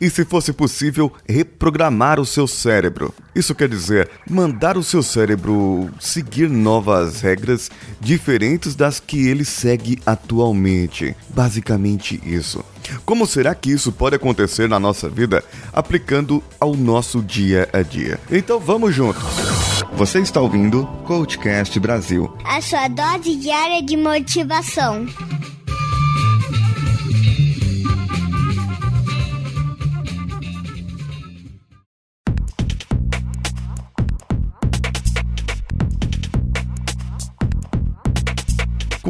e, se fosse possível, reprogramar o seu cérebro. Isso quer dizer mandar o seu cérebro seguir novas regras diferentes das que ele segue atualmente. Basicamente isso. Como será que isso pode acontecer na nossa vida aplicando ao nosso dia a dia? Então vamos juntos. Você está ouvindo Coachcast Brasil. A sua dose diária de motivação.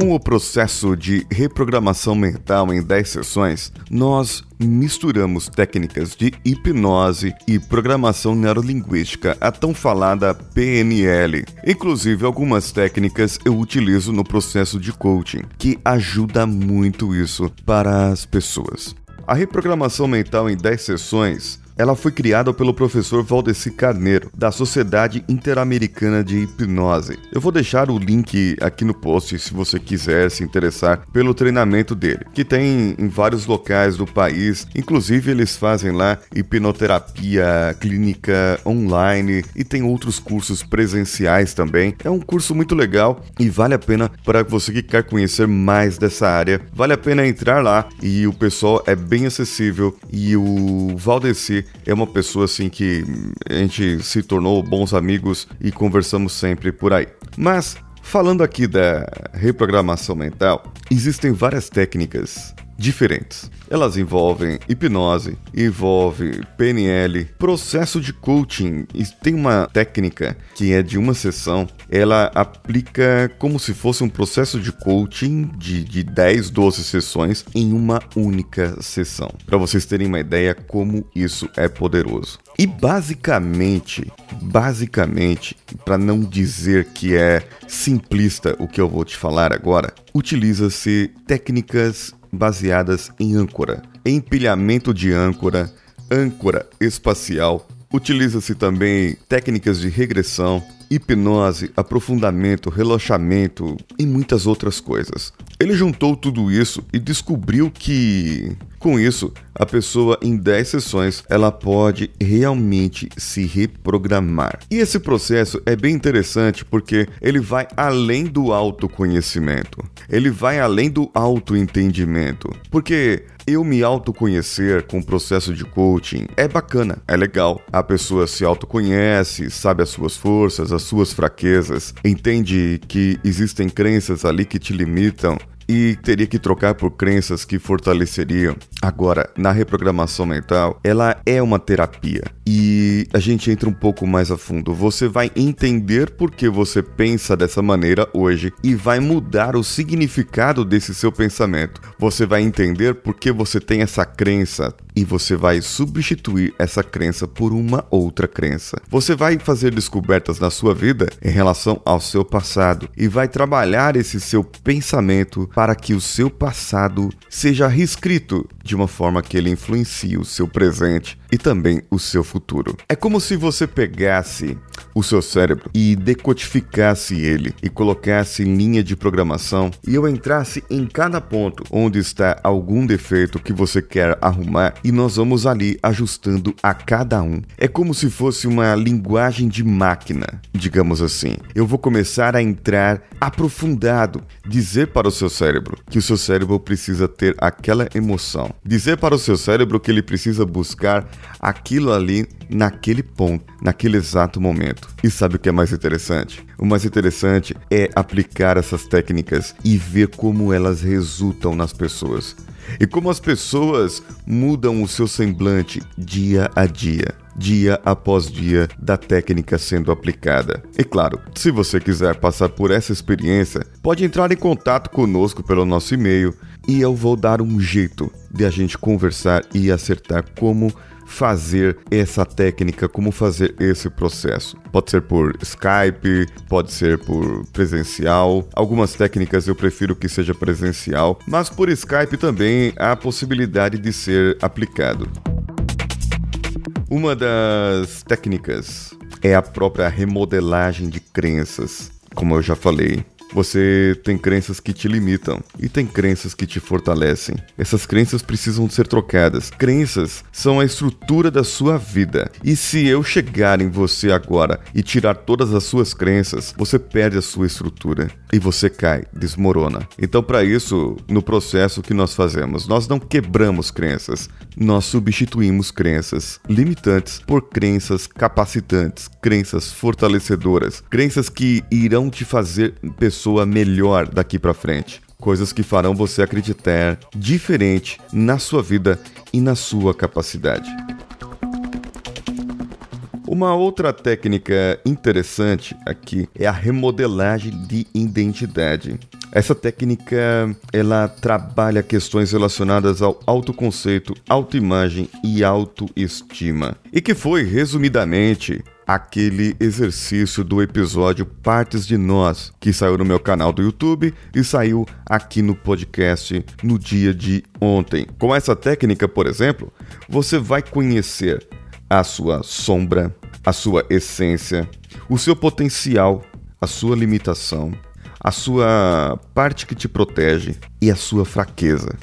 Com o processo de reprogramação mental em 10 sessões, nós misturamos técnicas de hipnose e programação neurolinguística, a tão falada PNL. Inclusive, algumas técnicas eu utilizo no processo de coaching, que ajuda muito isso para as pessoas. A reprogramação mental em 10 sessões ela foi criada pelo professor Valdeci Carneiro, da Sociedade Interamericana de Hipnose. Eu vou deixar o link aqui no post se você quiser se interessar pelo treinamento dele, que tem em vários locais do país. Inclusive, eles fazem lá hipnoterapia clínica online e tem outros cursos presenciais também. É um curso muito legal e vale a pena para você que quer conhecer mais dessa área. Vale a pena entrar lá e o pessoal é bem acessível e o Valdeci é uma pessoa assim que a gente se tornou bons amigos e conversamos sempre por aí. Mas falando aqui da reprogramação mental, existem várias técnicas diferentes. Elas envolvem hipnose, envolve PNL, processo de coaching e tem uma técnica que é de uma sessão. Ela aplica como se fosse um processo de coaching de, de 10, 12 sessões em uma única sessão. Para vocês terem uma ideia como isso é poderoso. E basicamente, basicamente, para não dizer que é simplista o que eu vou te falar agora, utiliza-se técnicas baseadas em âncora, empilhamento de âncora, âncora espacial. Utiliza-se também técnicas de regressão, hipnose, aprofundamento, relaxamento e muitas outras coisas. Ele juntou tudo isso e descobriu que, com isso, a pessoa em 10 sessões ela pode realmente se reprogramar. E esse processo é bem interessante porque ele vai além do autoconhecimento. Ele vai além do autoentendimento. Porque eu me autoconhecer com o processo de coaching é bacana, é legal. A pessoa se autoconhece, sabe as suas forças, as suas fraquezas, entende que existem crenças ali que te limitam e teria que trocar por crenças que fortaleceriam. Agora, na reprogramação mental, ela é uma terapia e a gente entra um pouco mais a fundo. Você vai entender por que você pensa dessa maneira hoje e vai mudar o significado desse seu pensamento. Você vai entender por que você tem essa crença e você vai substituir essa crença por uma outra crença. Você vai fazer descobertas na sua vida em relação ao seu passado e vai trabalhar esse seu pensamento para que o seu passado seja reescrito de uma forma que ele influencie o seu presente e também o seu futuro. É como se você pegasse o seu cérebro e decodificasse ele e colocasse em linha de programação e eu entrasse em cada ponto onde está algum defeito que você quer arrumar e nós vamos ali ajustando a cada um. É como se fosse uma linguagem de máquina, digamos assim. Eu vou começar a entrar aprofundado, dizer para o seu cérebro que o seu cérebro precisa ter aquela emoção, dizer para o seu cérebro que ele precisa buscar aquilo ali naquele ponto, naquele exato momento. E sabe o que é mais interessante? O mais interessante é aplicar essas técnicas e ver como elas resultam nas pessoas. E como as pessoas mudam o seu semblante dia a dia dia após dia da técnica sendo aplicada. E claro, se você quiser passar por essa experiência, pode entrar em contato conosco pelo nosso e-mail e eu vou dar um jeito de a gente conversar e acertar como fazer essa técnica, como fazer esse processo. Pode ser por Skype, pode ser por presencial. Algumas técnicas eu prefiro que seja presencial, mas por Skype também há a possibilidade de ser aplicado. Uma das técnicas é a própria remodelagem de crenças, como eu já falei. Você tem crenças que te limitam e tem crenças que te fortalecem. Essas crenças precisam ser trocadas. Crenças são a estrutura da sua vida. E se eu chegar em você agora e tirar todas as suas crenças, você perde a sua estrutura e você cai, desmorona. Então, para isso, no processo que nós fazemos, nós não quebramos crenças, nós substituímos crenças limitantes por crenças capacitantes, crenças fortalecedoras, crenças que irão te fazer pessoa melhor daqui para frente. Coisas que farão você acreditar diferente na sua vida e na sua capacidade. Uma outra técnica interessante aqui é a remodelagem de identidade. Essa técnica ela trabalha questões relacionadas ao autoconceito, autoimagem e autoestima. E que foi resumidamente aquele exercício do episódio Partes de Nós, que saiu no meu canal do YouTube e saiu aqui no podcast no dia de ontem. Com essa técnica, por exemplo, você vai conhecer a sua sombra, a sua essência, o seu potencial, a sua limitação, a sua parte que te protege e a sua fraqueza.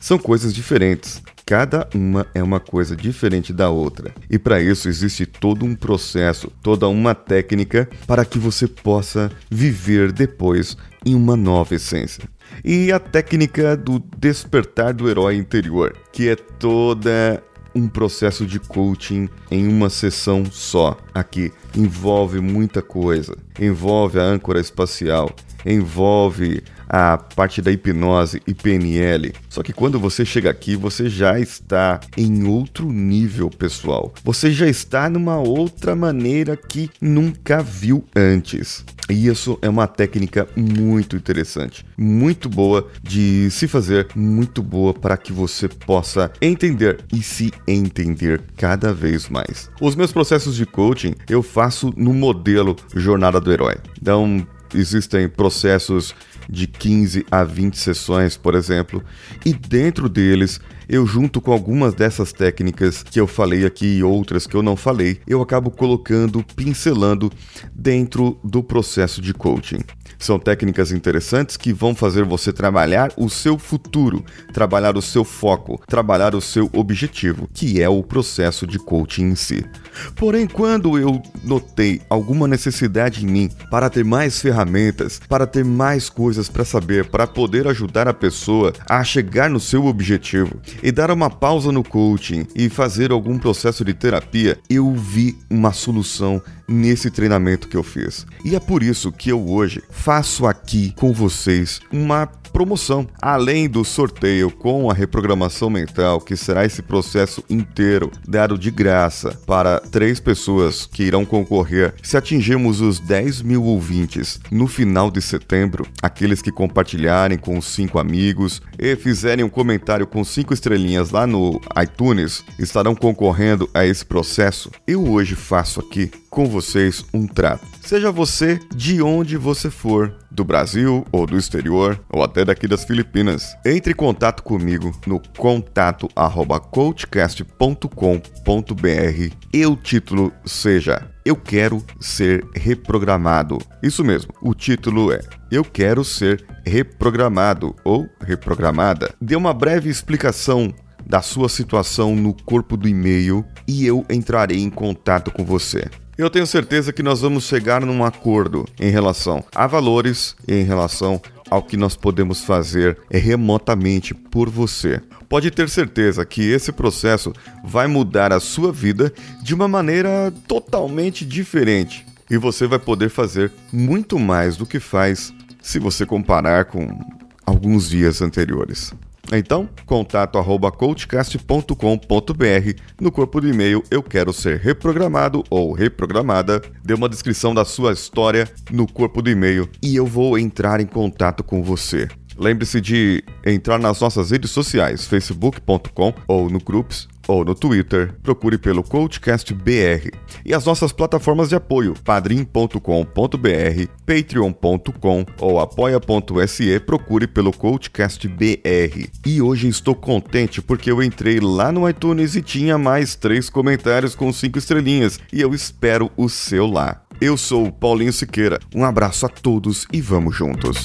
São coisas diferentes. Cada uma é uma coisa diferente da outra. E para isso existe todo um processo, toda uma técnica para que você possa viver depois em uma nova essência. E a técnica do despertar do herói interior, que é toda um processo de coaching em uma sessão só. Aqui envolve muita coisa, envolve a âncora espacial, envolve a parte da hipnose e PNL. Só que quando você chega aqui, você já está em outro nível, pessoal. Você já está numa outra maneira que nunca viu antes. E isso é uma técnica muito interessante, muito boa de se fazer, muito boa para que você possa entender e se entender cada vez mais. Os meus processos de coaching eu faço no modelo Jornada do Herói. Então, existem processos de 15 a 20 sessões, por exemplo, e dentro deles eu junto com algumas dessas técnicas que eu falei aqui e outras que eu não falei, eu acabo colocando, pincelando dentro do processo de coaching. São técnicas interessantes que vão fazer você trabalhar o seu futuro, trabalhar o seu foco, trabalhar o seu objetivo, que é o processo de coaching em si. Porém, quando eu notei alguma necessidade em mim para ter mais ferramentas, para ter mais coisas para saber, para poder ajudar a pessoa a chegar no seu objetivo e dar uma pausa no coaching e fazer algum processo de terapia, eu vi uma solução nesse treinamento que eu fiz. E é por isso que eu hoje faço aqui com vocês uma promoção. Além do sorteio com a reprogramação mental, que será esse processo inteiro dado de graça para três pessoas que irão concorrer se atingirmos os 10 mil ouvintes no final de setembro, aqueles que compartilharem com os cinco amigos e fizerem um comentário com cinco estrelinhas lá no iTunes, estarão concorrendo a esse processo. Eu hoje faço aqui com vocês um trato. Seja você de onde você for, do Brasil ou do exterior, ou até daqui das Filipinas, entre em contato comigo no contato coachcast.com.br e o título seja Eu quero ser reprogramado. Isso mesmo, o título é Eu quero ser reprogramado ou reprogramada. Dê uma breve explicação da sua situação no corpo do e-mail e eu entrarei em contato com você. Eu tenho certeza que nós vamos chegar num acordo em relação a valores e em relação ao que nós podemos fazer remotamente por você. Pode ter certeza que esse processo vai mudar a sua vida de uma maneira totalmente diferente e você vai poder fazer muito mais do que faz se você comparar com alguns dias anteriores. Então, contato arroba coachcast.com.br no corpo do e-mail eu quero ser reprogramado ou reprogramada. Dê uma descrição da sua história no corpo do e-mail e eu vou entrar em contato com você. Lembre-se de entrar nas nossas redes sociais, facebook.com ou no Groups ou no Twitter, procure pelo Coachcast BR. E as nossas plataformas de apoio, padrim.com.br, patreon.com ou apoia.se, procure pelo Coachcast BR. E hoje estou contente porque eu entrei lá no iTunes e tinha mais três comentários com cinco estrelinhas, e eu espero o seu lá. Eu sou o Paulinho Siqueira. Um abraço a todos e vamos juntos.